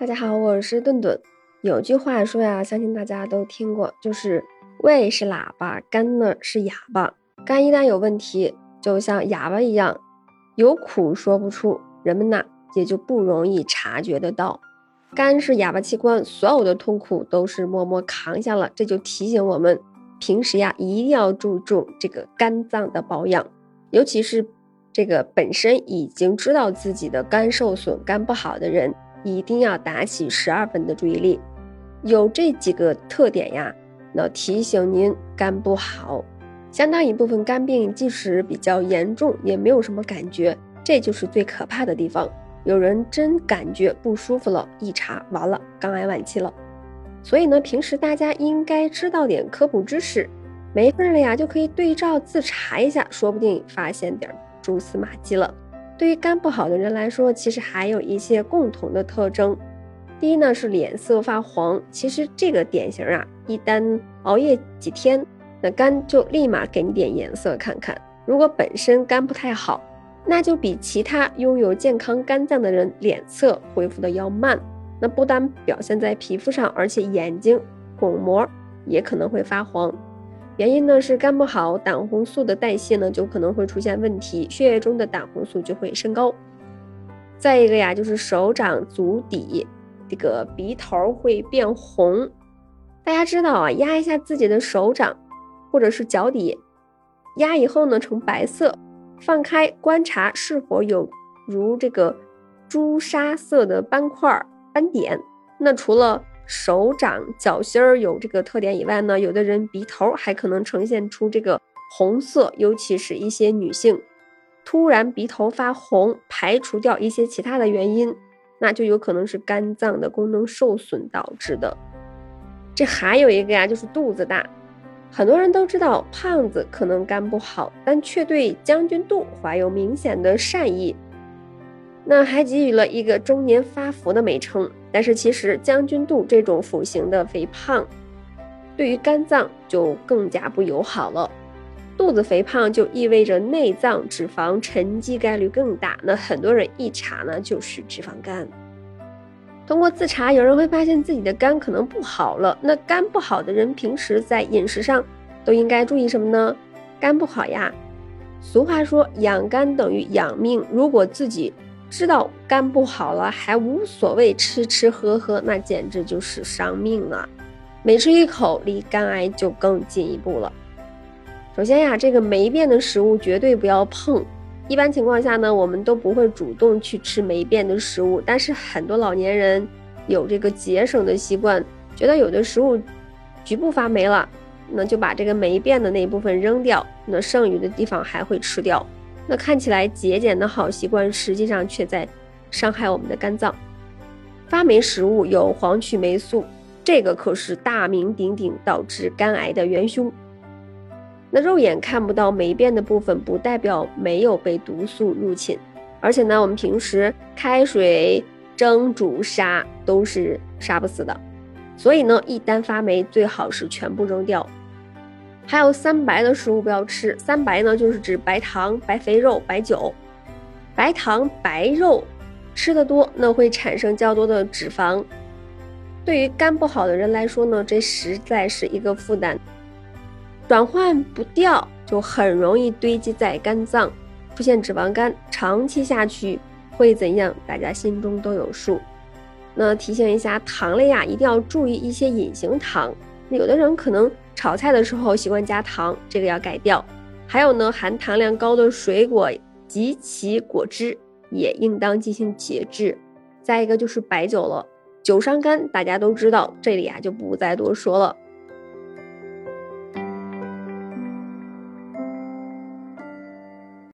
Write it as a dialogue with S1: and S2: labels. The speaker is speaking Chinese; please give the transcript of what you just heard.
S1: 大家好，我是顿顿。有句话说呀，相信大家都听过，就是胃是喇叭，肝呢是哑巴。肝一旦有问题，就像哑巴一样，有苦说不出，人们呐也就不容易察觉得到。肝是哑巴器官，所有的痛苦都是默默扛下了。这就提醒我们，平时呀一定要注重这个肝脏的保养，尤其是这个本身已经知道自己的肝受损、肝不好的人。一定要打起十二分的注意力，有这几个特点呀，那提醒您肝不好。相当一部分肝病即使比较严重，也没有什么感觉，这就是最可怕的地方。有人真感觉不舒服了，一查完了，肝癌晚期了。所以呢，平时大家应该知道点科普知识，没事儿了呀，就可以对照自查一下，说不定发现点蛛丝马迹了。对于肝不好的人来说，其实还有一些共同的特征。第一呢是脸色发黄，其实这个典型啊，一旦熬夜几天，那肝就立马给你点颜色看看。如果本身肝不太好，那就比其他拥有健康肝脏的人脸色恢复的要慢。那不单表现在皮肤上，而且眼睛、巩膜也可能会发黄。原因呢是肝不好，胆红素的代谢呢就可能会出现问题，血液中的胆红素就会升高。再一个呀，就是手掌、足底这个鼻头会变红。大家知道啊，压一下自己的手掌或者是脚底，压以后呢呈白色，放开观察是否有如这个朱砂色的斑块斑点。那除了手掌、脚心儿有这个特点以外呢，有的人鼻头还可能呈现出这个红色，尤其是一些女性突然鼻头发红，排除掉一些其他的原因，那就有可能是肝脏的功能受损导致的。这还有一个呀，就是肚子大，很多人都知道胖子可能肝不好，但却对将军肚怀有明显的善意。那还给予了一个中年发福的美称，但是其实将军肚这种腹型的肥胖，对于肝脏就更加不友好了。肚子肥胖就意味着内脏脂肪沉积概率更大，那很多人一查呢就是脂肪肝。通过自查，有人会发现自己的肝可能不好了。那肝不好的人平时在饮食上都应该注意什么呢？肝不好呀，俗话说养肝等于养命。如果自己知道肝不好了还无所谓吃吃喝喝，那简直就是伤命啊！每吃一口，离肝癌就更进一步了。首先呀，这个霉变的食物绝对不要碰。一般情况下呢，我们都不会主动去吃霉变的食物。但是很多老年人有这个节省的习惯，觉得有的食物局部发霉了，那就把这个霉变的那一部分扔掉，那剩余的地方还会吃掉。那看起来节俭的好习惯，实际上却在伤害我们的肝脏。发霉食物有黄曲霉素，这个可是大名鼎鼎导致肝癌的元凶。那肉眼看不到霉变的部分，不代表没有被毒素入侵。而且呢，我们平时开水蒸、煮、杀都是杀不死的。所以呢，一旦发霉，最好是全部扔掉。还有三白的食物不要吃。三白呢，就是指白糖、白肥肉、白酒。白糖、白肉吃的多，那会产生较多的脂肪。对于肝不好的人来说呢，这实在是一个负担，转换不掉，就很容易堆积在肝脏，出现脂肪肝。长期下去会怎样？大家心中都有数。那提醒一下，糖类呀，一定要注意一些隐形糖。有的人可能。炒菜的时候习惯加糖，这个要改掉。还有呢，含糖量高的水果及其果汁也应当进行节制。再一个就是白酒了，酒伤肝，大家都知道，这里啊就不再多说了。